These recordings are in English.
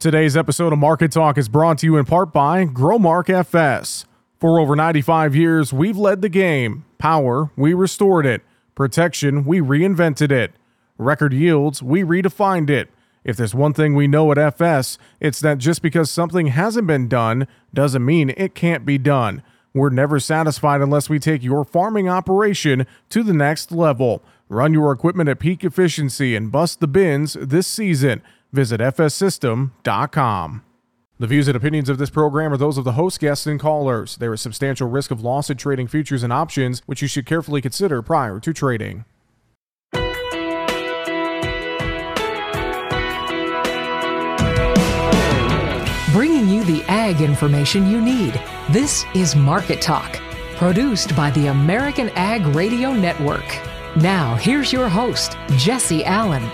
Today's episode of Market Talk is brought to you in part by Growmark FS. For over 95 years, we've led the game. Power, we restored it. Protection, we reinvented it. Record yields, we redefined it. If there's one thing we know at FS, it's that just because something hasn't been done doesn't mean it can't be done. We're never satisfied unless we take your farming operation to the next level. Run your equipment at peak efficiency and bust the bins this season. Visit fssystem.com. The views and opinions of this program are those of the host, guests, and callers. There is substantial risk of loss in trading futures and options, which you should carefully consider prior to trading. Bringing you the ag information you need. This is Market Talk, produced by the American Ag Radio Network. Now, here's your host, Jesse Allen.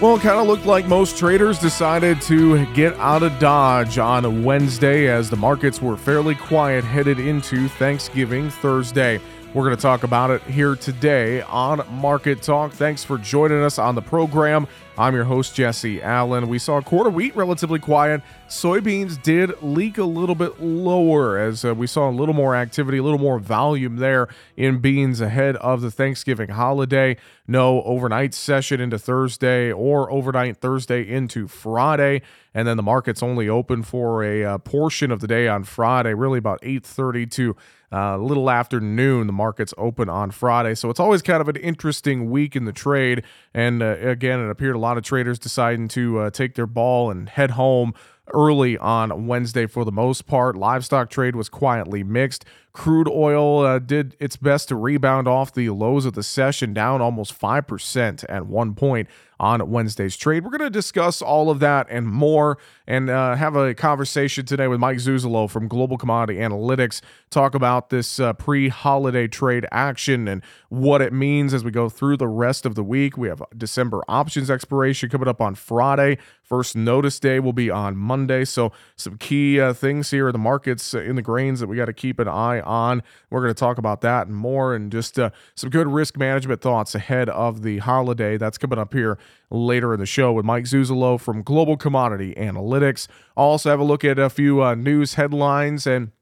Well, it kind of looked like most traders decided to get out of Dodge on Wednesday as the markets were fairly quiet headed into Thanksgiving Thursday. We're going to talk about it here today on Market Talk. Thanks for joining us on the program. I'm your host, Jesse Allen. We saw quarter wheat relatively quiet. Soybeans did leak a little bit lower as uh, we saw a little more activity, a little more volume there in beans ahead of the Thanksgiving holiday. No overnight session into Thursday or overnight Thursday into Friday. And then the market's only open for a uh, portion of the day on Friday, really about 8:30 to uh, a little after noon, the market's open on Friday. So it's always kind of an interesting week in the trade. And uh, again, it appeared a lot of traders deciding to uh, take their ball and head home early on Wednesday for the most part. Livestock trade was quietly mixed. Crude oil uh, did its best to rebound off the lows of the session, down almost 5% at one point on Wednesday's trade. We're going to discuss all of that and more and uh, have a conversation today with Mike Zuzolo from Global Commodity Analytics. Talk about this uh, pre holiday trade action and what it means as we go through the rest of the week. We have December options expiration coming up on Friday. First notice day will be on Monday. So, some key uh, things here in the markets uh, in the grains that we got to keep an eye on. We're going to talk about that and more and just uh, some good risk management thoughts ahead of the holiday. That's coming up here later in the show with Mike Zuzolo from Global Commodity Analytics. I'll also have a look at a few uh, news headlines and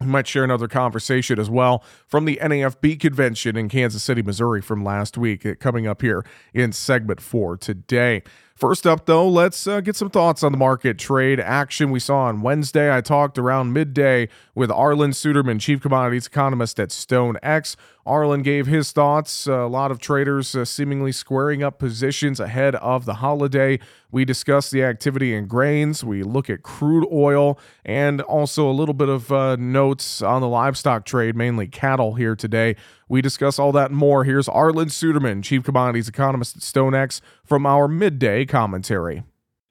we might share another conversation as well from the NAFB convention in Kansas City, Missouri from last week, uh, coming up here in segment four today. First up, though, let's uh, get some thoughts on the market trade action we saw on Wednesday. I talked around midday with Arlan Suderman, chief commodities economist at StoneX. Arlan gave his thoughts. a lot of traders uh, seemingly squaring up positions ahead of the holiday. We discuss the activity in grains. We look at crude oil and also a little bit of uh, notes on the livestock trade, mainly cattle here today. We discuss all that and more. Here's Arlan Suderman, Chief Commodities Economist at StoneX, from our midday commentary.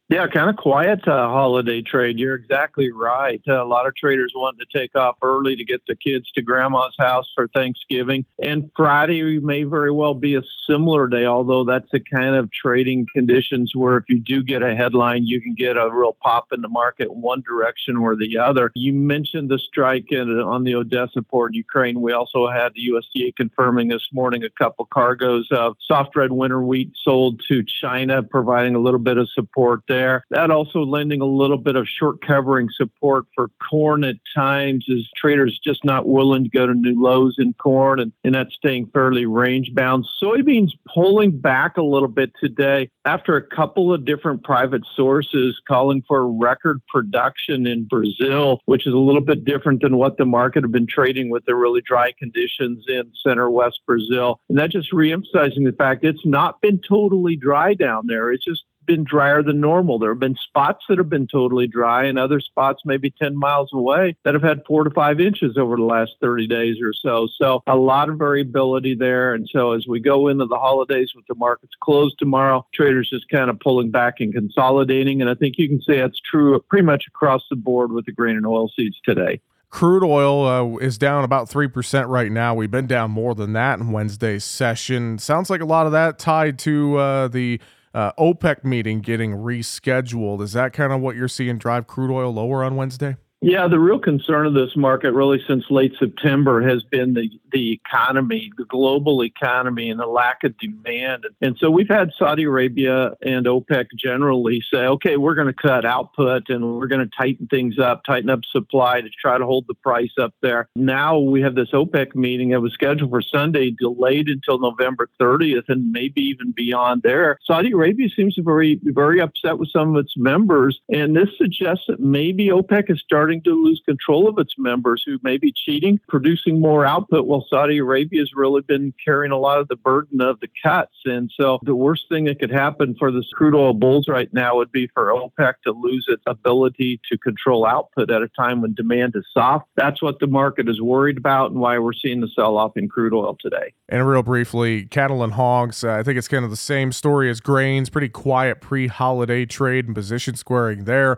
Yeah, kind of quiet uh, holiday trade. You're exactly right. Uh, a lot of traders wanted to take off early to get the kids to grandma's house for Thanksgiving. And Friday may very well be a similar day, although that's the kind of trading conditions where if you do get a headline, you can get a real pop in the market one direction or the other. You mentioned the strike in, on the Odessa port in Ukraine. We also had the USDA confirming this morning a couple cargoes of soft red winter wheat sold to China, providing a little bit of support there there. That also lending a little bit of short covering support for corn at times as traders just not willing to go to new lows in corn and, and that's staying fairly range bound. Soybeans pulling back a little bit today after a couple of different private sources calling for record production in Brazil, which is a little bit different than what the market have been trading with the really dry conditions in center west Brazil. And that just reemphasizing the fact it's not been totally dry down there. It's just been drier than normal. There have been spots that have been totally dry, and other spots maybe 10 miles away that have had four to five inches over the last 30 days or so. So, a lot of variability there. And so, as we go into the holidays with the markets closed tomorrow, traders just kind of pulling back and consolidating. And I think you can say that's true pretty much across the board with the grain and oil seeds today. Crude oil uh, is down about 3% right now. We've been down more than that in Wednesday's session. Sounds like a lot of that tied to uh, the uh, OPEC meeting getting rescheduled. Is that kind of what you're seeing drive crude oil lower on Wednesday? Yeah, the real concern of this market, really since late September, has been the, the economy, the global economy, and the lack of demand. And so we've had Saudi Arabia and OPEC generally say, okay, we're going to cut output and we're going to tighten things up, tighten up supply to try to hold the price up there. Now we have this OPEC meeting that was scheduled for Sunday, delayed until November 30th, and maybe even beyond there. Saudi Arabia seems to be very, very upset with some of its members, and this suggests that maybe OPEC is starting to lose control of its members who may be cheating, producing more output, while Saudi Arabia has really been carrying a lot of the burden of the cuts. And so the worst thing that could happen for the crude oil bulls right now would be for OPEC to lose its ability to control output at a time when demand is soft. That's what the market is worried about and why we're seeing the sell off in crude oil today. And real briefly, cattle and hogs, uh, I think it's kind of the same story as grains, pretty quiet pre holiday trade and position squaring there.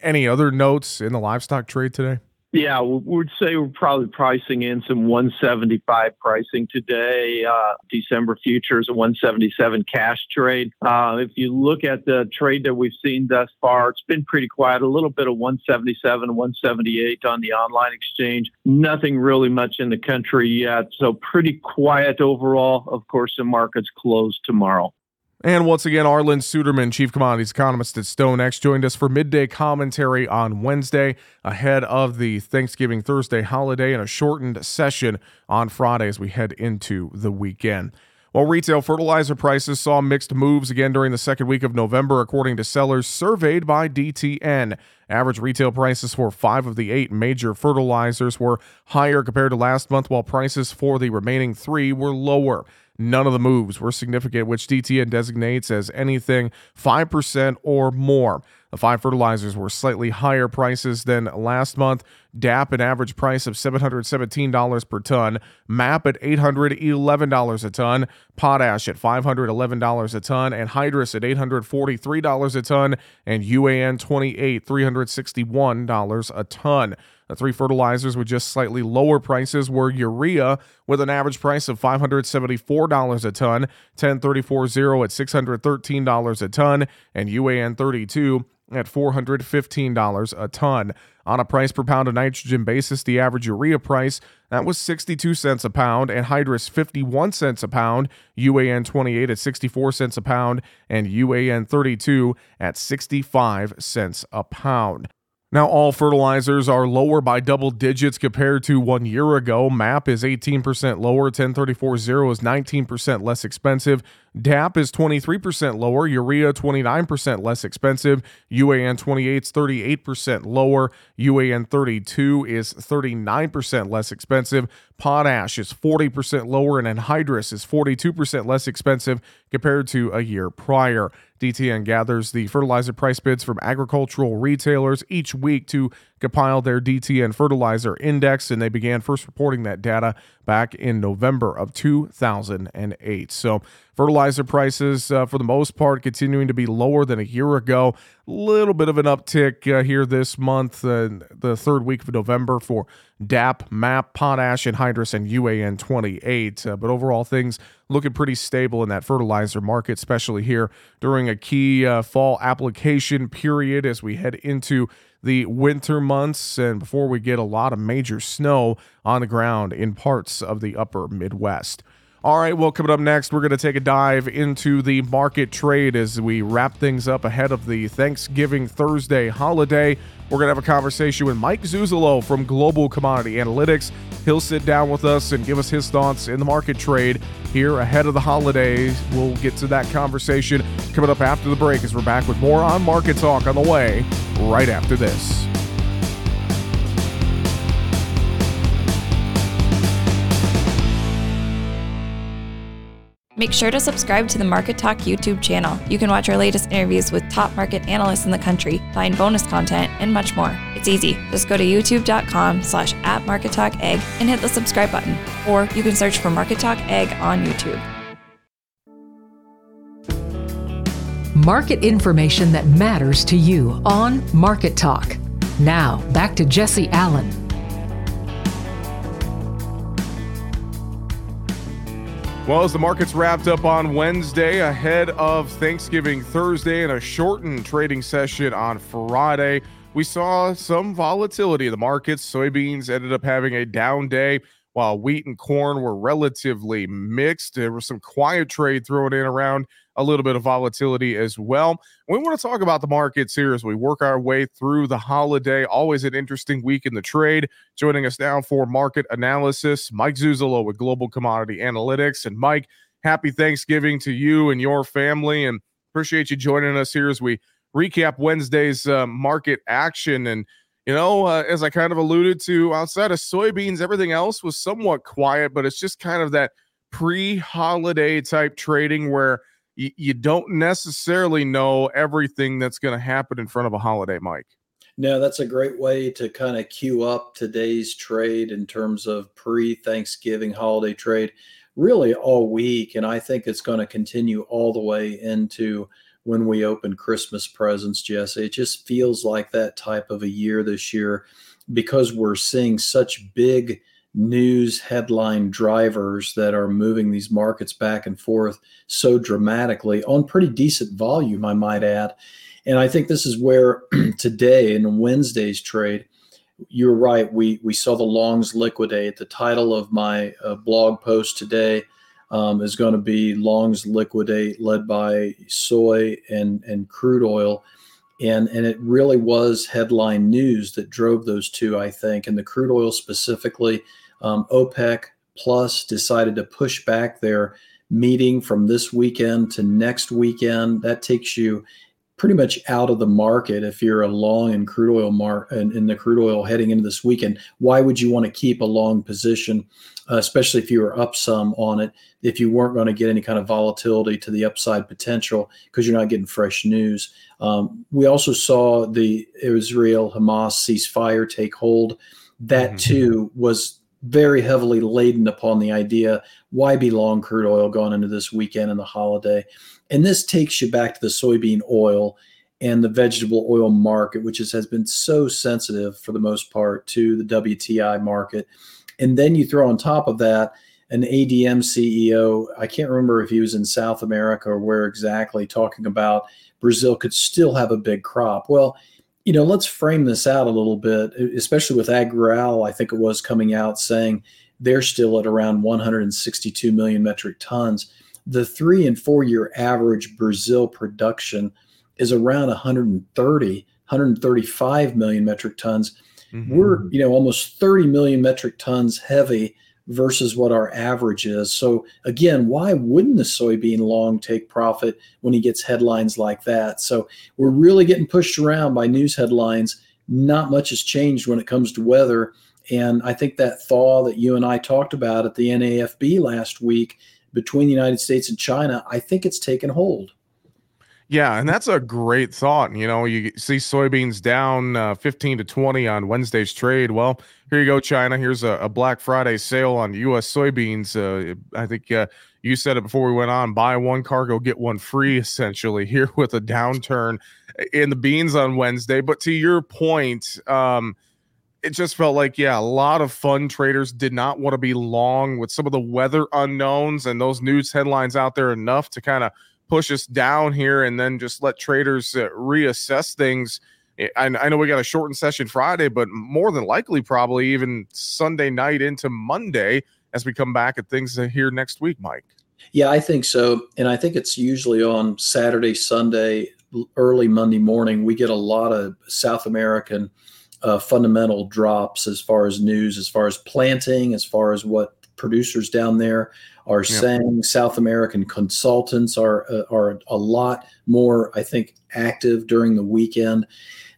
Any other notes in the livestock trade today? Yeah, we'd say we're probably pricing in some 175 pricing today. Uh, December futures, a 177 cash trade. Uh, if you look at the trade that we've seen thus far, it's been pretty quiet. A little bit of 177, 178 on the online exchange. Nothing really much in the country yet. So pretty quiet overall. Of course, the market's closed tomorrow. And once again, Arlan Suderman, Chief Commodities Economist at StoneX, joined us for midday commentary on Wednesday ahead of the Thanksgiving Thursday holiday and a shortened session on Friday as we head into the weekend. While retail fertilizer prices saw mixed moves again during the second week of November, according to sellers surveyed by DTN. Average retail prices for five of the eight major fertilizers were higher compared to last month, while prices for the remaining three were lower. None of the moves were significant, which DTN designates as anything 5% or more. The five fertilizers were slightly higher prices than last month. DAP an average price of $717 per ton, MAP at $811 a ton, Potash at $511 a ton, anhydrous at $843 a ton, and UAN 28 $361 a ton. The three fertilizers with just slightly lower prices were urea with an average price of $574 a ton, 1034 at $613 a ton, and UAN 32 at $415 a ton. On a price per pound of nitrogen basis, the average urea price that was 62 cents a pound anhydrous 51 cents a pound, UAN 28 at 64 cents a pound and UAN 32 at 65 cents a pound. Now, all fertilizers are lower by double digits compared to one year ago. MAP is 18% lower, 10340 is 19% less expensive. DAP is 23% lower, urea 29% less expensive, UAN 28 is 38% lower, UAN 32 is 39% less expensive, potash is 40% lower, and anhydrous is 42% less expensive compared to a year prior. DTN gathers the fertilizer price bids from agricultural retailers each week to compile their DTN fertilizer index, and they began first reporting that data back in November of 2008. So, fertilizer prices, uh, for the most part, continuing to be lower than a year ago. A little bit of an uptick uh, here this month, uh, the third week of November for DAP, MAP, Potash, anhydrous and UAN 28. Uh, but overall, things looking pretty stable in that fertilizer market, especially here during a key uh, fall application period as we head into the winter months and before we get a lot of major snow on the ground in parts of the upper Midwest. All right, well, coming up next, we're going to take a dive into the market trade as we wrap things up ahead of the Thanksgiving Thursday holiday. We're going to have a conversation with Mike Zuzolo from Global Commodity Analytics. He'll sit down with us and give us his thoughts in the market trade here ahead of the holidays. We'll get to that conversation coming up after the break as we're back with more on Market Talk on the way right after this. Make sure to subscribe to the Market Talk YouTube channel. You can watch our latest interviews with top market analysts in the country, find bonus content, and much more. It's easy. Just go to youtube.com slash at Market Talk Ag and hit the subscribe button. Or you can search for Market Talk Ag on YouTube. Market information that matters to you on Market Talk. Now, back to Jesse Allen. Well, as the markets wrapped up on Wednesday ahead of Thanksgiving Thursday and a shortened trading session on Friday, we saw some volatility in the markets. Soybeans ended up having a down day while wheat and corn were relatively mixed. There was some quiet trade thrown in around a little bit of volatility as well. We want to talk about the markets here as we work our way through the holiday. Always an interesting week in the trade. Joining us now for market analysis, Mike Zuzolo with Global Commodity Analytics. And Mike, happy Thanksgiving to you and your family. And appreciate you joining us here as we recap Wednesday's uh, market action. And you know, uh, as I kind of alluded to, outside of soybeans, everything else was somewhat quiet, but it's just kind of that pre holiday type trading where you don't necessarily know everything that's going to happen in front of a holiday, Mike. No, that's a great way to kind of cue up today's trade in terms of pre Thanksgiving holiday trade, really all week. And I think it's going to continue all the way into when we open Christmas presents, Jesse. It just feels like that type of a year this year because we're seeing such big news headline drivers that are moving these markets back and forth so dramatically on pretty decent volume, I might add. And I think this is where today in Wednesday's trade, you're right. We we saw the longs liquidate. The title of my uh, blog post today um, is going to be longs liquidate, led by soy and and crude oil, and and it really was headline news that drove those two, I think, and the crude oil specifically. Um, OPEC Plus decided to push back their meeting from this weekend to next weekend. That takes you pretty much out of the market if you're a long in crude oil mar in, in the crude oil heading into this weekend. Why would you want to keep a long position, uh, especially if you were up some on it, if you weren't going to get any kind of volatility to the upside potential because you're not getting fresh news? Um, we also saw the Israel Hamas ceasefire take hold. That mm-hmm. too was very heavily laden upon the idea why be long crude oil going into this weekend and the holiday? And this takes you back to the soybean oil and the vegetable oil market which is, has been so sensitive for the most part to the wti market. And then you throw on top of that an adm ceo i can't remember if he was in south america or where exactly talking about brazil could still have a big crop. Well you know, let's frame this out a little bit, especially with AgRural. I think it was coming out saying they're still at around 162 million metric tons. The three and four year average Brazil production is around 130, 135 million metric tons. Mm-hmm. We're, you know, almost 30 million metric tons heavy versus what our average is. So again, why wouldn't the soybean long take profit when he gets headlines like that? So we're really getting pushed around by news headlines. Not much has changed when it comes to weather. And I think that thaw that you and I talked about at the NAFB last week between the United States and China, I think it's taken hold. Yeah, and that's a great thought. You know, you see soybeans down uh, 15 to 20 on Wednesday's trade. Well, here you go, China. Here's a, a Black Friday sale on U.S. soybeans. Uh, I think uh, you said it before we went on buy one cargo, get one free, essentially, here with a downturn in the beans on Wednesday. But to your point, um, it just felt like, yeah, a lot of fun traders did not want to be long with some of the weather unknowns and those news headlines out there enough to kind of push us down here and then just let traders uh, reassess things. I, I know we got a shortened session Friday, but more than likely, probably even Sunday night into Monday as we come back at things here next week, Mike. Yeah, I think so. And I think it's usually on Saturday, Sunday, early Monday morning. We get a lot of South American uh, fundamental drops as far as news, as far as planting, as far as what producers down there are yeah. saying. South American consultants are uh, are a lot more, I think, active during the weekend.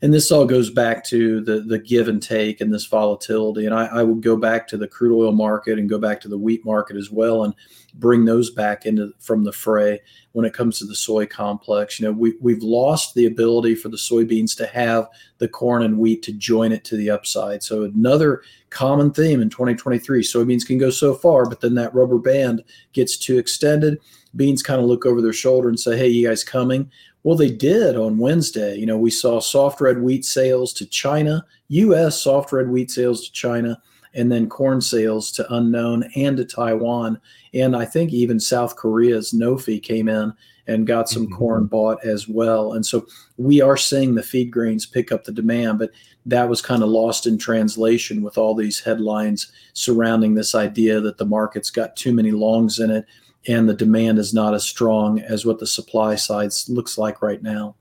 And this all goes back to the the give and take and this volatility. And I, I would go back to the crude oil market and go back to the wheat market as well, and bring those back into from the fray when it comes to the soy complex. You know, we we've lost the ability for the soybeans to have the corn and wheat to join it to the upside. So another common theme in 2023: soybeans can go so far, but then that rubber band gets too extended. Beans kind of look over their shoulder and say, "Hey, you guys coming?" Well, they did on Wednesday. You know, we saw soft red wheat sales to China, U.S. soft red wheat sales to China, and then corn sales to unknown and to Taiwan. And I think even South Korea's NOFI came in and got some mm-hmm. corn bought as well. And so we are seeing the feed grains pick up the demand, but that was kind of lost in translation with all these headlines surrounding this idea that the market's got too many longs in it and the demand is not as strong as what the supply side looks like right now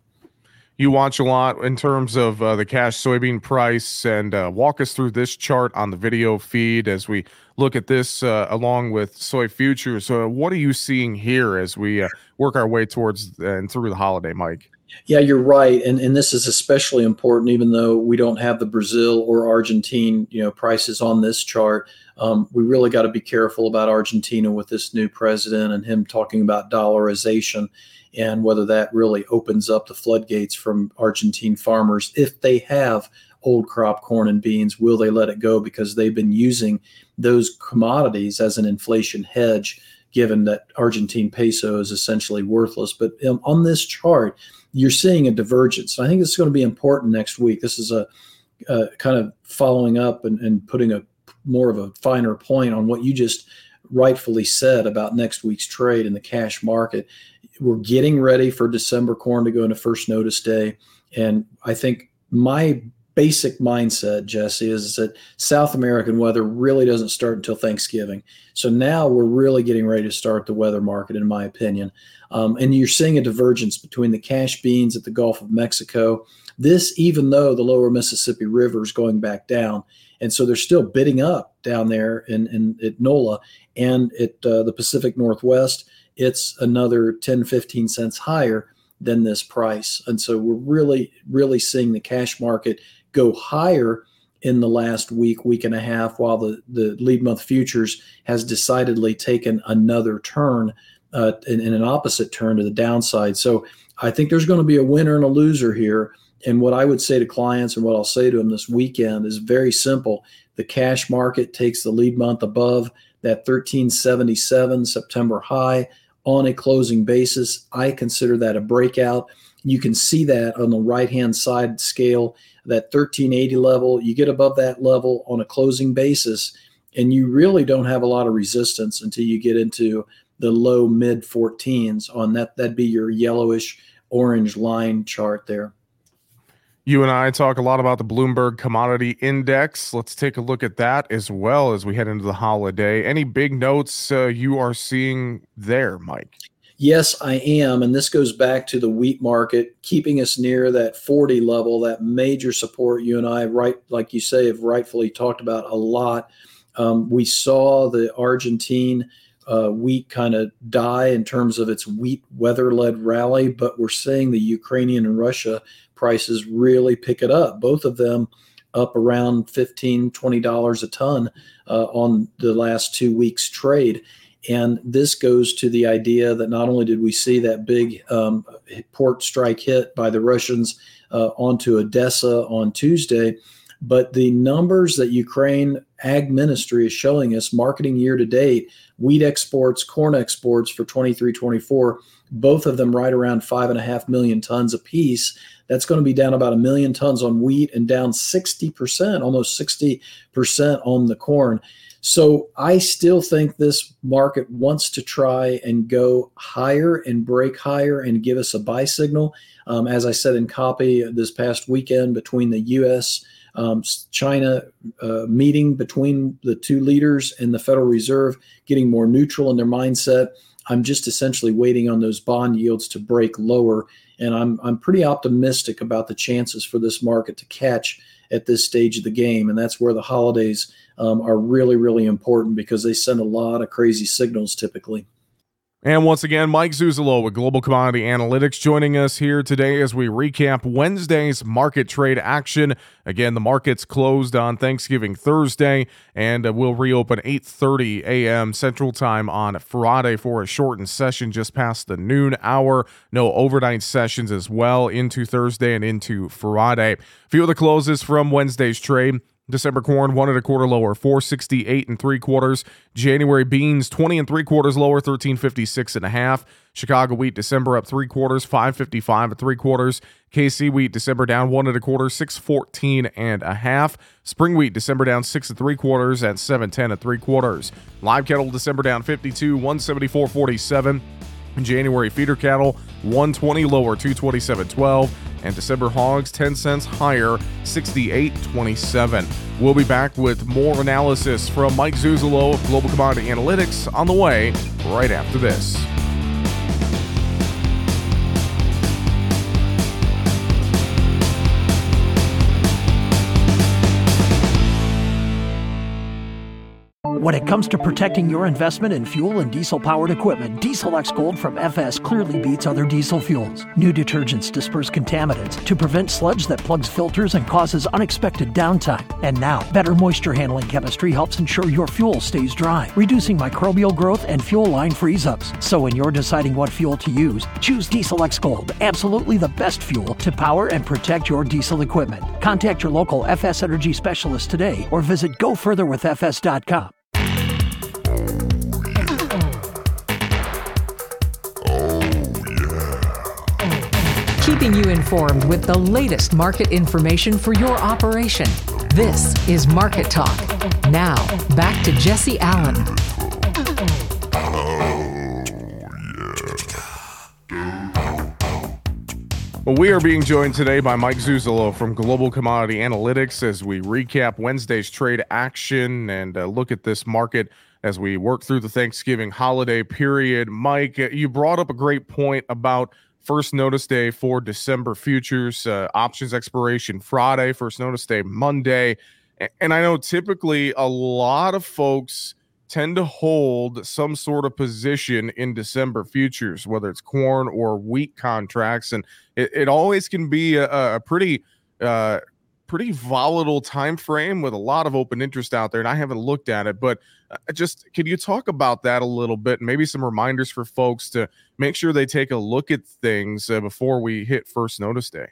you watch a lot in terms of uh, the cash soybean price and uh, walk us through this chart on the video feed as we look at this uh, along with soy futures. What are you seeing here as we uh, work our way towards uh, and through the holiday, Mike? Yeah, you're right, and and this is especially important, even though we don't have the Brazil or Argentine, you know, prices on this chart. Um, we really got to be careful about Argentina with this new president and him talking about dollarization and whether that really opens up the floodgates from Argentine farmers if they have old crop corn and beans will they let it go because they've been using those commodities as an inflation hedge given that Argentine peso is essentially worthless but um, on this chart you're seeing a divergence. I think this is going to be important next week. This is a, a kind of following up and, and putting a more of a finer point on what you just rightfully said about next week's trade in the cash market. We're getting ready for December corn to go into first notice day. And I think my basic mindset, Jesse, is that South American weather really doesn't start until Thanksgiving. So now we're really getting ready to start the weather market, in my opinion. Um, and you're seeing a divergence between the cash beans at the Gulf of Mexico. This, even though the lower Mississippi River is going back down. And so they're still bidding up down there in, in at NOLA and at uh, the Pacific Northwest it's another 10, 15 cents higher than this price. And so we're really, really seeing the cash market go higher in the last week, week and a half, while the, the lead month futures has decidedly taken another turn uh, in, in an opposite turn to the downside. So I think there's going to be a winner and a loser here. And what I would say to clients and what I'll say to them this weekend is very simple. The cash market takes the lead month above that 1377 September high on a closing basis. I consider that a breakout. You can see that on the right hand side scale, that 1380 level. You get above that level on a closing basis, and you really don't have a lot of resistance until you get into the low mid 14s on that. That'd be your yellowish orange line chart there. You and I talk a lot about the Bloomberg Commodity Index. Let's take a look at that as well as we head into the holiday. Any big notes uh, you are seeing there, Mike? Yes, I am. And this goes back to the wheat market, keeping us near that 40 level, that major support you and I, right, like you say, have rightfully talked about a lot. Um, we saw the Argentine uh, wheat kind of die in terms of its wheat weather led rally, but we're seeing the Ukrainian and Russia prices really pick it up. Both of them up around $15, $20 a ton uh, on the last two weeks' trade. And this goes to the idea that not only did we see that big um, port strike hit by the Russians uh, onto Odessa on Tuesday, but the numbers that Ukraine Ag Ministry is showing us marketing year to date, wheat exports, corn exports for 23 24, both of them right around five and a half million tons apiece. That's going to be down about a million tons on wheat and down 60%, almost 60% on the corn. So I still think this market wants to try and go higher and break higher and give us a buy signal. Um, as I said in copy this past weekend between the U.S. Um, China uh, meeting between the two leaders and the Federal Reserve getting more neutral in their mindset. I'm just essentially waiting on those bond yields to break lower and I'm I'm pretty optimistic about the chances for this market to catch at this stage of the game, and that's where the holidays um, are really really important because they send a lot of crazy signals typically. And once again, Mike Zuzolo with Global Commodity Analytics joining us here today as we recap Wednesday's market trade action. Again, the markets closed on Thanksgiving Thursday and uh, will reopen 8:30 a.m. Central Time on Friday for a shortened session just past the noon hour. No overnight sessions as well into Thursday and into Friday. A few of the closes from Wednesday's trade. December corn one and a quarter lower, 468 and three quarters. January beans 20 and three quarters lower, 1356 and a half. Chicago wheat December up three quarters, 555 and three quarters. KC wheat December down one and a quarter, 614 and a half. Spring wheat December down six and three quarters at 710 and three quarters. Live cattle December down 52, 174.47. January feeder cattle 120 lower 227.12 and December hogs 10 cents higher 68.27. We'll be back with more analysis from Mike Zuzolo of Global Commodity Analytics on the way right after this. When it comes to protecting your investment in fuel and diesel powered equipment, Diesel X Gold from FS clearly beats other diesel fuels. New detergents disperse contaminants to prevent sludge that plugs filters and causes unexpected downtime. And now, better moisture handling chemistry helps ensure your fuel stays dry, reducing microbial growth and fuel line freeze ups. So when you're deciding what fuel to use, choose Diesel X Gold, absolutely the best fuel to power and protect your diesel equipment. Contact your local FS Energy specialist today or visit gofurtherwithfs.com. keeping you informed with the latest market information for your operation. This is Market Talk. Now, back to Jesse Allen. Well, we are being joined today by Mike Zuzolo from Global Commodity Analytics as we recap Wednesday's trade action and uh, look at this market as we work through the Thanksgiving holiday period. Mike, you brought up a great point about first notice day for December futures, uh, options expiration Friday, first notice day Monday. And I know typically a lot of folks tend to hold some sort of position in December futures, whether it's corn or wheat contracts. And it, it always can be a, a pretty, uh, pretty volatile time frame with a lot of open interest out there and i haven't looked at it but uh, just can you talk about that a little bit? And maybe some reminders for folks to make sure they take a look at things uh, before we hit first notice day.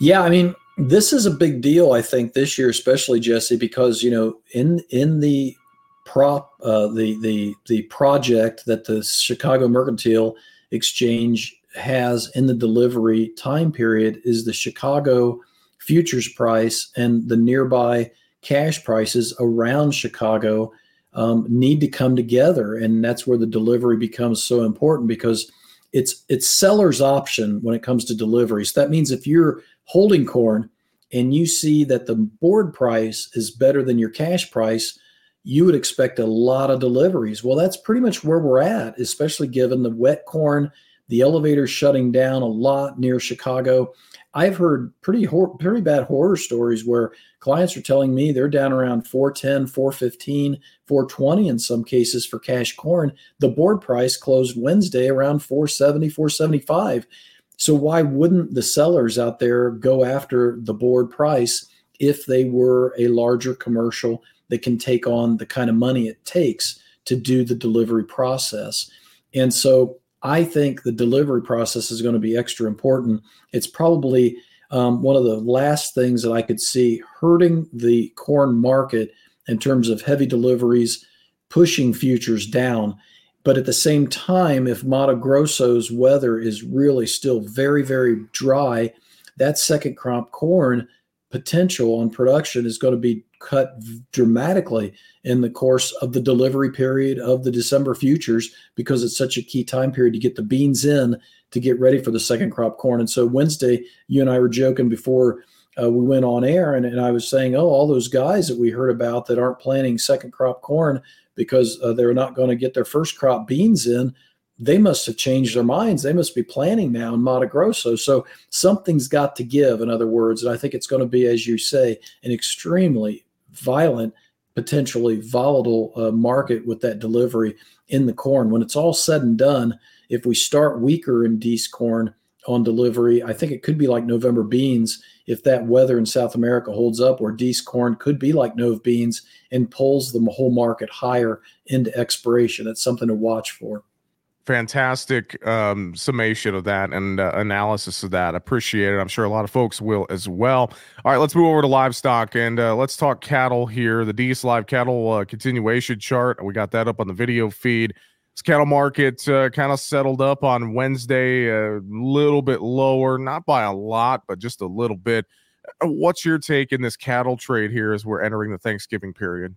Yeah i mean this is a big deal i think this year especially jesse because you know in in the prop uh, the the the project that the chicago mercantile exchange has in the delivery time period is the chicago futures price and the nearby cash prices around Chicago um, need to come together, and that's where the delivery becomes so important because it's it's seller's option when it comes to deliveries. That means if you're holding corn and you see that the board price is better than your cash price, you would expect a lot of deliveries. Well, that's pretty much where we're at, especially given the wet corn, the elevator shutting down a lot near Chicago. I've heard pretty hor- pretty bad horror stories where clients are telling me they're down around 410, 415, 420 in some cases for cash corn. The board price closed Wednesday around 470, 475. So why wouldn't the sellers out there go after the board price if they were a larger commercial that can take on the kind of money it takes to do the delivery process? And so I think the delivery process is going to be extra important. It's probably um, one of the last things that I could see hurting the corn market in terms of heavy deliveries, pushing futures down. But at the same time, if Mato Grosso's weather is really still very, very dry, that second crop corn potential on production is going to be cut dramatically in the course of the delivery period of the December futures because it's such a key time period to get the beans in to get ready for the second crop corn. And so Wednesday, you and I were joking before uh, we went on air, and, and I was saying, oh, all those guys that we heard about that aren't planting second crop corn because uh, they're not going to get their first crop beans in they must have changed their minds. They must be planning now in Mato Grosso. So something's got to give, in other words. And I think it's going to be, as you say, an extremely violent, potentially volatile uh, market with that delivery in the corn. When it's all said and done, if we start weaker in Dees corn on delivery, I think it could be like November beans if that weather in South America holds up, or Dees corn could be like Nov beans and pulls the whole market higher into expiration. That's something to watch for fantastic um, summation of that and uh, analysis of that. Appreciate it. I'm sure a lot of folks will as well. All right, let's move over to livestock and uh, let's talk cattle here. The D's live cattle uh, continuation chart. We got that up on the video feed. This cattle market uh, kind of settled up on Wednesday, a little bit lower, not by a lot, but just a little bit. Uh, what's your take in this cattle trade here as we're entering the Thanksgiving period?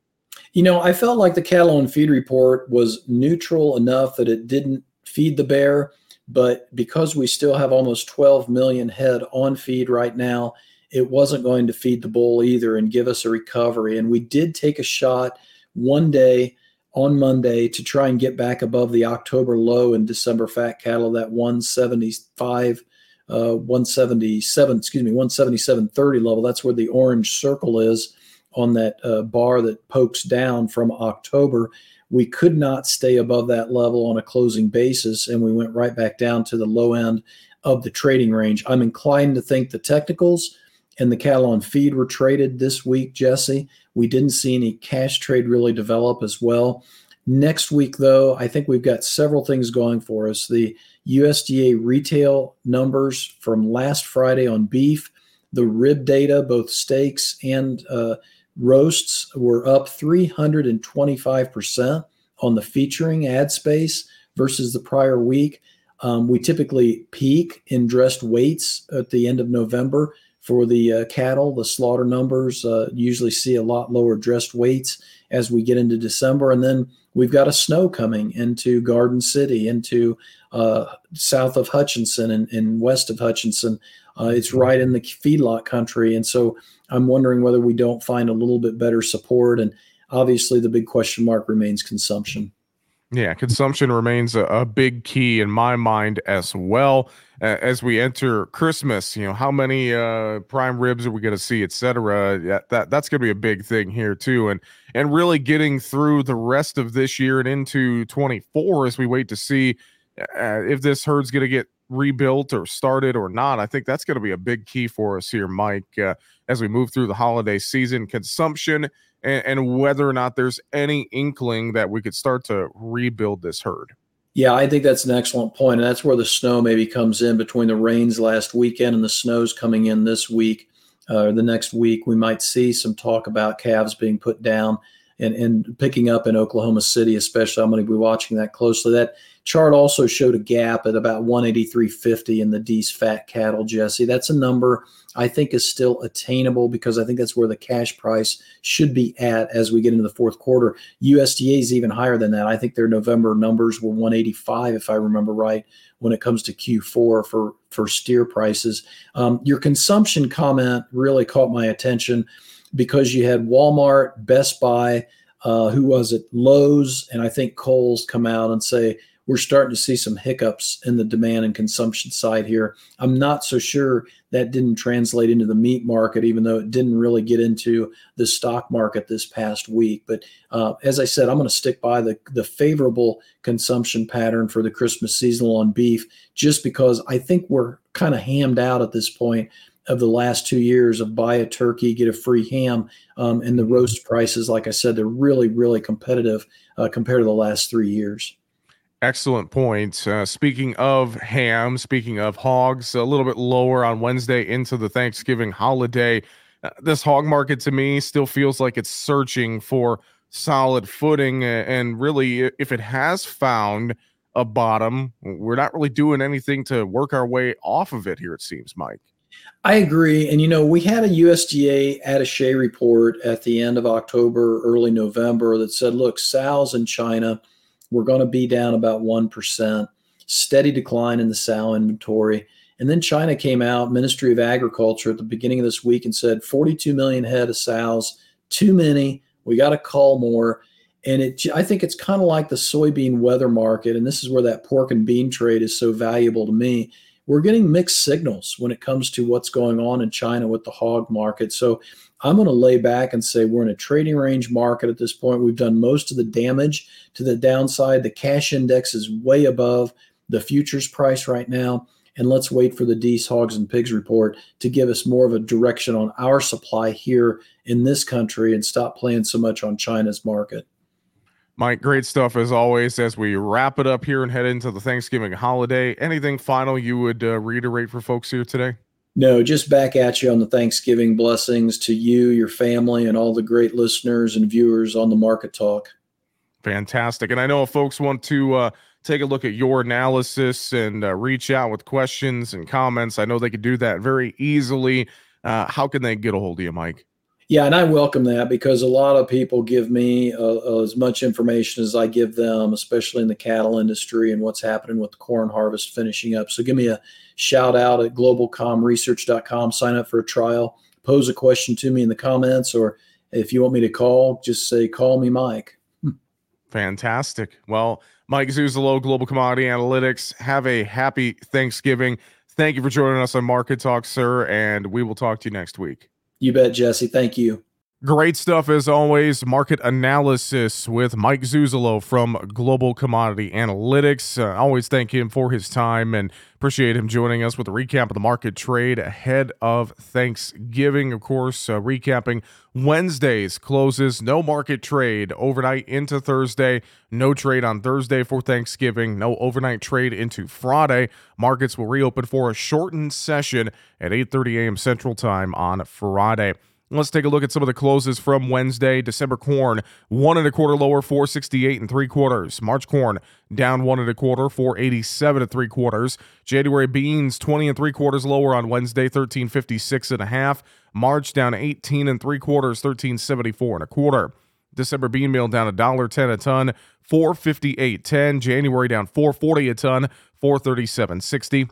You know, I felt like the cattle on feed report was neutral enough that it didn't feed the bear, But because we still have almost 12 million head on feed right now, it wasn't going to feed the bull either and give us a recovery. And we did take a shot one day on Monday to try and get back above the October low in December fat cattle, that 175, uh, 177, excuse me, 177.30 level. That's where the orange circle is on that uh, bar that pokes down from October. We could not stay above that level on a closing basis, and we went right back down to the low end of the trading range. I'm inclined to think the technicals and the cattle on feed were traded this week, Jesse. We didn't see any cash trade really develop as well. Next week, though, I think we've got several things going for us. The USDA retail numbers from last Friday on beef, the rib data, both steaks and uh, roasts, were up 325% on the featuring ad space versus the prior week. Um, we typically peak in dressed weights at the end of November for the uh, cattle. The slaughter numbers uh, usually see a lot lower dressed weights as we get into December. And then we've got a snow coming into Garden City, into uh, south of Hutchinson and, and west of Hutchinson. Uh, it's right in the feedlot country. And so I'm wondering whether we don't find a little bit better support. And obviously, the big question mark remains consumption. Yeah, consumption remains a, a, big key in my mind as well. Uh, as we enter Christmas, you know, how many uh, prime ribs are we going to see, et cetera? Yeah, that that's going to be a big thing here too, and and really getting through the rest of this year and into 24 as we wait to see uh, if this herd's going to get rebuilt or started or not. I think that's going to be a big key for us here, Mike, uh, as we move through the holiday season. Consumption and, and whether or not there's any inkling that we could start to rebuild this herd. Yeah, I think that's an excellent point, and that's where the snow maybe comes in between the rains last weekend and the snows coming in this week uh, or the next week. We might see some talk about calves being put down and, and picking up in Oklahoma City, especially. I'm going to be watching that closely. That chart also showed a gap at about 183.50 in the D's fat cattle, Jesse. That's a number I think is still attainable because I think that's where the cash price should be at as we get into the fourth quarter. USDA is even higher than that. I think their November numbers were 185, if I remember right, when it comes to Q4 for for steer prices. Um, your consumption comment really caught my attention because you had Walmart, Best Buy, uh, who was it, Lowe's, and I think Kohl's come out and say we're starting to see some hiccups in the demand and consumption side here. I'm not so sure that didn't translate into the meat market, even though it didn't really get into the stock market this past week. But uh, as I said, I'm going to stick by the, the favorable consumption pattern for the Christmas seasonal on beef, just because I think we're kind of hammed out at this point of the last two years of buy a turkey, get a free ham. Um, and the roast prices, like I said, they're really, really competitive uh, compared to the last three years. Excellent point. Uh, speaking of ham, speaking of hogs, a little bit lower on Wednesday into the Thanksgiving holiday. Uh, this hog market to me still feels like it's searching for solid footing. And really, if it has found a bottom, we're not really doing anything to work our way off of it here, it seems, Mike. I agree. And, you know, we had a USDA attache report at the end of October, early November that said, look, sows in China – we're going to be down about 1%, steady decline in the sow inventory. And then China came out, Ministry of Agriculture, at the beginning of this week and said 42 million head of sows, too many. We got to call more. And it, I think it's kind of like the soybean weather market. And this is where that pork and bean trade is so valuable to me we're getting mixed signals when it comes to what's going on in China with the hog market. So I'm going to lay back and say we're in a trading range market at this point. We've done most of the damage to the downside. The cash index is way above the futures price right now. And let's wait for the D's Hogs and Pigs report to give us more of a direction on our supply here in this country and stop playing so much on China's market. Mike, great stuff as always. As we wrap it up here and head into the Thanksgiving holiday, anything final you would uh, reiterate for folks here today? No, just back at you on the Thanksgiving blessings to you, your family, and all the great listeners and viewers on the Market Talk. Fantastic. And I know if folks want to uh, take a look at your analysis and uh, reach out with questions and comments, I know they could do that very easily. Uh, how can they get a hold of you, Mike? Yeah, and I welcome that because a lot of people give me uh, as much information as I give them, especially in the cattle industry and what's happening with the corn harvest finishing up. So give me a shout out at globalcommresearch.com, sign up for a trial, pose a question to me in the comments, or if you want me to call, just say, call me Mike. Fantastic. Well, Mike Zuzolo, Global Commodity Analytics, have a happy Thanksgiving. Thank you for joining us on Market Talk, sir, and we will talk to you next week. You bet, Jesse. Thank you. Great stuff as always. Market analysis with Mike Zuzolo from Global Commodity Analytics. Uh, always thank him for his time and appreciate him joining us with a recap of the market trade ahead of Thanksgiving. Of course, uh, recapping Wednesday's closes. No market trade overnight into Thursday. No trade on Thursday for Thanksgiving. No overnight trade into Friday. Markets will reopen for a shortened session at 8:30 a.m. Central Time on Friday. Let's take a look at some of the closes from Wednesday. December corn, one and a quarter lower, 468 and three quarters. March corn down one and a quarter, 487 and three quarters. January beans, 20 and three quarters lower on Wednesday, 1356 and a half. March down 18 and three quarters, 1374 and a quarter. December bean meal down a dollar ten a ton, 458.10. January down 440 a ton, 437.60.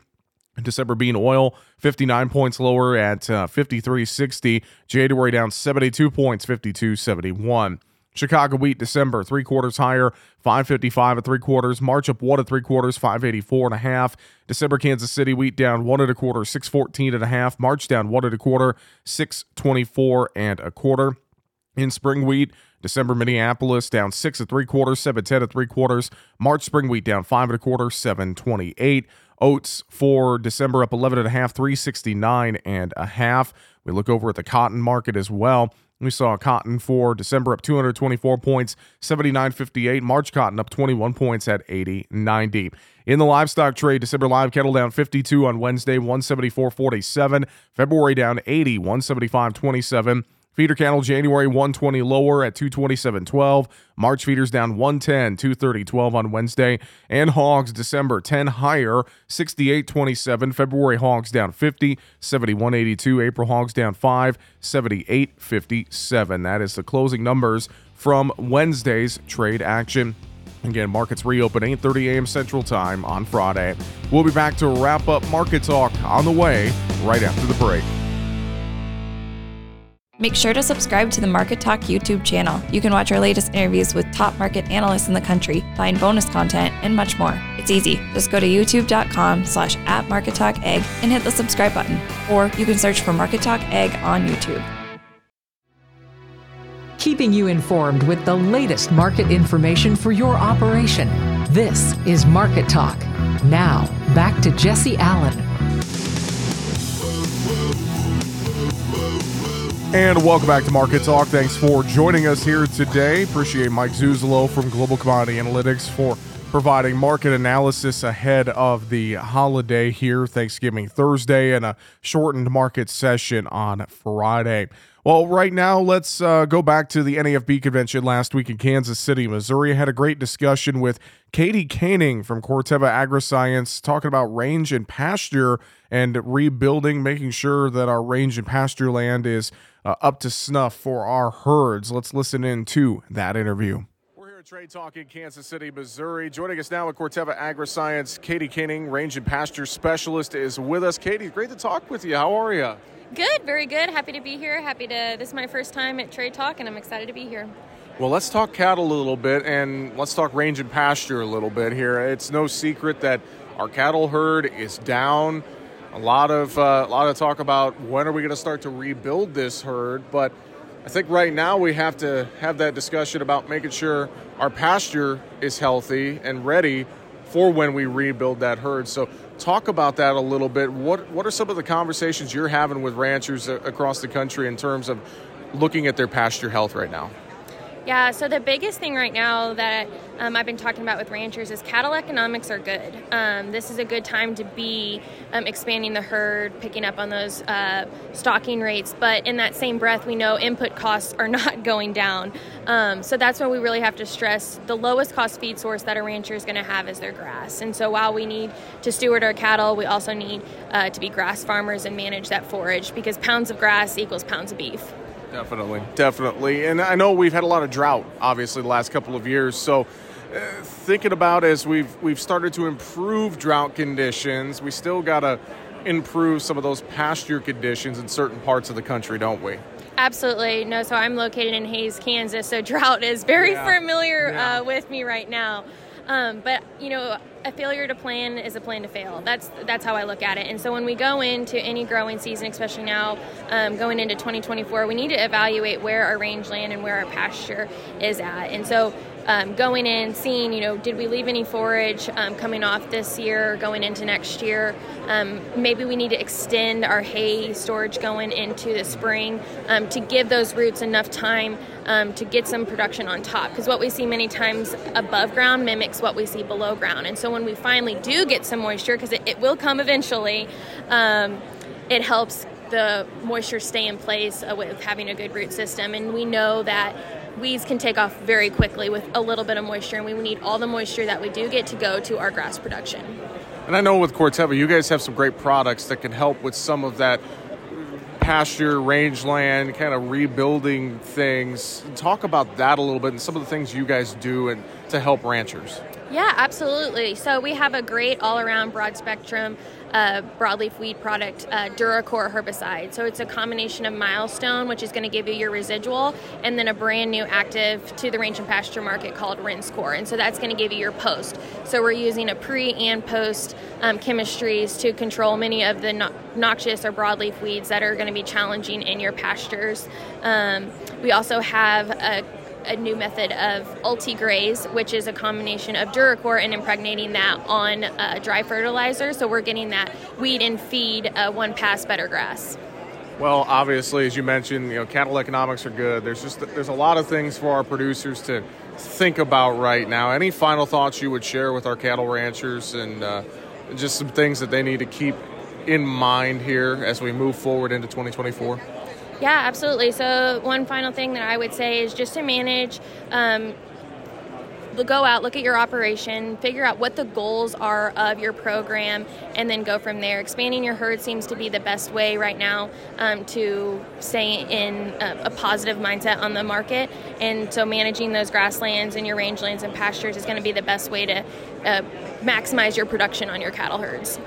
December bean oil 59 points lower at uh, 53.60. January down 72 points, 52.71. Chicago wheat December three quarters higher, 555 and three quarters. March up one and three quarters, 584 and a half. December Kansas City wheat down one and a quarter, 614 and a half. March down one and a quarter, 624 and a quarter. In spring wheat, December Minneapolis down six and three quarters, 710 and three quarters. March spring wheat down five and a quarter, 728. Oats for December up 11 and a half, 369 and a half. We look over at the cotton market as well. We saw cotton for December up 224 points, 79.58. March cotton up 21 points at 80.90. In the livestock trade, December live cattle down 52 on Wednesday, 174.47. February down 80, 175.27. Feeder cattle January 120 lower at 227.12. March feeders down 110, 230.12 on Wednesday. And hogs December 10 higher, 68.27. February hogs down 50, 71.82. April hogs down 5, 78.57. That is the closing numbers from Wednesday's trade action. Again, markets reopen 8:30 a.m. Central Time on Friday. We'll be back to wrap up market talk on the way right after the break. Make sure to subscribe to the Market Talk YouTube channel. You can watch our latest interviews with top market analysts in the country, find bonus content, and much more. It's easy. Just go to youtube.com slash at Market Talk Ag and hit the subscribe button. Or you can search for Market Talk Ag on YouTube. Keeping you informed with the latest market information for your operation. This is Market Talk. Now, back to Jesse Allen. And welcome back to Market Talk. Thanks for joining us here today. Appreciate Mike Zuzolo from Global Commodity Analytics for providing market analysis ahead of the holiday here, Thanksgiving Thursday, and a shortened market session on Friday. Well, right now, let's uh, go back to the NAFB convention last week in Kansas City, Missouri. I had a great discussion with Katie Koenig from Corteva Agriscience talking about range and pasture and rebuilding, making sure that our range and pasture land is uh, up to snuff for our herds. Let's listen in to that interview. We're here at Trade Talk in Kansas City, Missouri. Joining us now at Corteva Agriscience, Katie Koenig, range and pasture specialist, is with us. Katie, great to talk with you. How are you? Good, very good. Happy to be here. Happy to. This is my first time at Trade Talk, and I'm excited to be here. Well, let's talk cattle a little bit, and let's talk range and pasture a little bit here. It's no secret that our cattle herd is down. A lot of uh, a lot of talk about when are we going to start to rebuild this herd, but I think right now we have to have that discussion about making sure our pasture is healthy and ready for when we rebuild that herd. So talk about that a little bit. What what are some of the conversations you're having with ranchers across the country in terms of looking at their pasture health right now? Yeah, so the biggest thing right now that um, I've been talking about with ranchers is cattle economics are good. Um, this is a good time to be um, expanding the herd, picking up on those uh, stocking rates, but in that same breath, we know input costs are not going down. Um, so that's why we really have to stress the lowest cost feed source that a rancher is going to have is their grass. And so while we need to steward our cattle, we also need uh, to be grass farmers and manage that forage because pounds of grass equals pounds of beef. Definitely, definitely. And I know we've had a lot of drought, obviously, the last couple of years. So, uh, thinking about as we've we've started to improve drought conditions, we still got to improve some of those pasture conditions in certain parts of the country, don't we? Absolutely. No, so I'm located in Hays, Kansas, so drought is very yeah. familiar yeah. Uh, with me right now. Um, but you know, a failure to plan is a plan to fail. That's that's how I look at it. And so when we go into any growing season, especially now um, going into 2024, we need to evaluate where our rangeland and where our pasture is at. And so um, going in, seeing, you know, did we leave any forage um, coming off this year, going into next year? Um, maybe we need to extend our hay storage going into the spring um, to give those roots enough time um, to get some production on top. Because what we see many times above ground mimics what we see below ground. And so when we finally do get some moisture, because it, it, will come eventually, um, it helps the moisture stay in place uh, with having a good root system. And we know that weeds can take off very quickly with a little bit of moisture, and we need all the moisture that we do get to go to our grass production. And I know with Corteva, you guys have some great products that can help with some of that pasture, rangeland, kind of rebuilding things. Talk about that a little bit and some of the things you guys do and to help ranchers. Yeah, absolutely. So we have a great all-around broad spectrum uh, broadleaf weed product, uh, DuraCor herbicide. So it's a combination of Milestone, which is going to give you your residual, and then a brand new active to the range and pasture market called Rinskor. And so that's going to give you your post. So we're using a pre and post um, chemistries to control many of the no- noxious or broadleaf weeds that are going to be challenging in your pastures. Um, we also have a a new method of UltiGraze, which is a combination of DuraCor and impregnating that on uh, dry fertilizer. So we're getting that weed and feed uh, one pass better grass. Well, obviously, as you mentioned, you know, cattle economics are good. There's just there's a lot of things for our producers to think about right now. Any final thoughts you would share with our cattle ranchers and uh, just some things that they need to keep in mind here as we move forward into 2024? Yeah, absolutely. So, one final thing that I would say is just to manage. Um, go out, look at your operation, figure out what the goals are of your program, and then go from there. Expanding your herd seems to be the best way right now um, to stay in a, a, positive mindset on the market. And so, managing those grasslands and your rangelands and pastures is going to be the best way to uh, maximize your production on your cattle herds.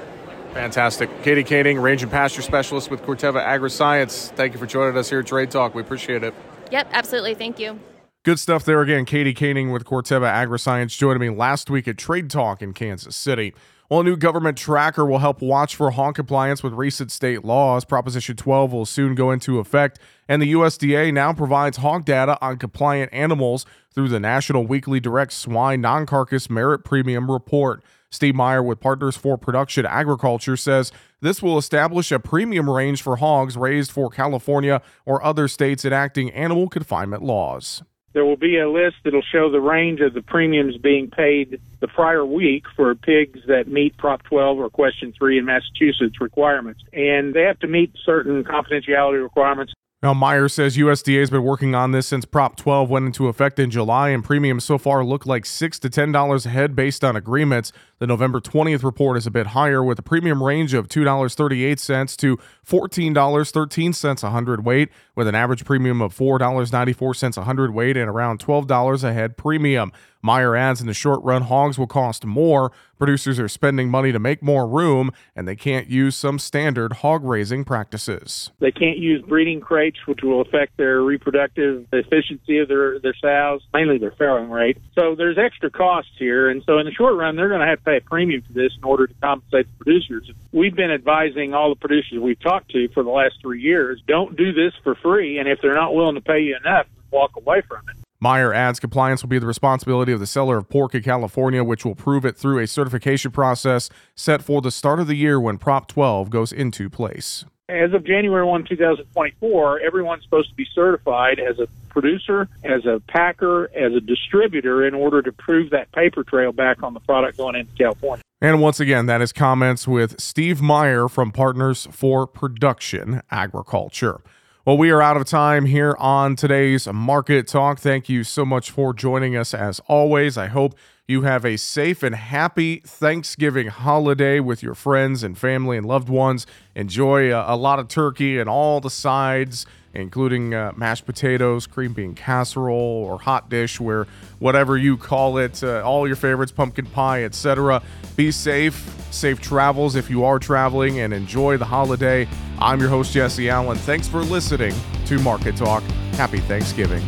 Fantastic. Katie Koenig, Range and Pasture Specialist with Corteva Agriscience. Thank you for joining us here at Trade Talk. We appreciate it. Yep, absolutely. Thank you. Good stuff there again. Katie Koenig with Corteva Agriscience joining me last week at Trade Talk in Kansas City. Well, a new government tracker will help watch for hog compliance with recent state laws. Proposition 12 will soon go into effect, and the USDA now provides hog data on compliant animals through the National Weekly Direct Swine Non Carcass Merit Premium Report. Steve Meyer with Partners for Production Agriculture says this will establish a premium range for hogs raised for California or other states enacting animal confinement laws. There will be a list that'll show the range of the premiums being paid the prior week for pigs that meet Prop 12 or Question 3 in Massachusetts requirements. And they have to meet certain confidentiality requirements now, Meyer says USDA has been working on this since Prop 12 went into effect in July, and premiums so far look like 6 to $10 a head based on agreements. The November 20th report is a bit higher, with a premium range of $2.38 to $14.13 a hundredweight, with an average premium of $4.94 a hundredweight and around $12 a head premium. Meyer adds in the short run, hogs will cost more. Producers are spending money to make more room, and they can't use some standard hog raising practices. They can't use breeding crates, which will affect their reproductive efficiency of their, their sows, mainly their farrowing rate. So there's extra costs here. And so in the short run, they're going to have to pay a premium for this in order to compensate the producers. We've been advising all the producers we've talked to for the last three years don't do this for free. And if they're not willing to pay you enough, walk away from it. Meyer adds compliance will be the responsibility of the seller of pork in California, which will prove it through a certification process set for the start of the year when Prop 12 goes into place. As of January 1, 2024, everyone's supposed to be certified as a producer, as a packer, as a distributor in order to prove that paper trail back on the product going into California. And once again, that is comments with Steve Meyer from Partners for Production Agriculture. Well, we are out of time here on today's Market Talk. Thank you so much for joining us as always. I hope you have a safe and happy Thanksgiving holiday with your friends and family and loved ones. Enjoy a, a lot of turkey and all the sides including uh, mashed potatoes, cream bean casserole, or hot dish, where whatever you call it, uh, all your favorites, pumpkin pie, etc. Be safe, safe travels if you are traveling, and enjoy the holiday. I'm your host, Jesse Allen. Thanks for listening to Market Talk. Happy Thanksgiving.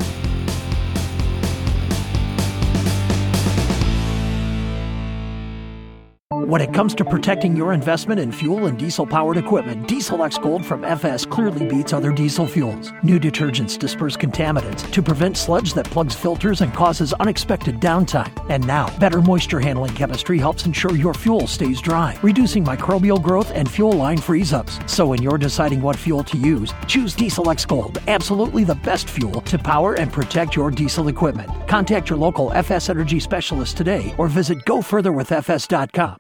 When it comes to protecting your investment in fuel and diesel powered equipment, Diesel X Gold from FS clearly beats other diesel fuels. New detergents disperse contaminants to prevent sludge that plugs filters and causes unexpected downtime. And now, better moisture handling chemistry helps ensure your fuel stays dry, reducing microbial growth and fuel line freeze ups. So when you're deciding what fuel to use, choose Diesel X Gold, absolutely the best fuel to power and protect your diesel equipment. Contact your local FS Energy specialist today or visit gofurtherwithfs.com.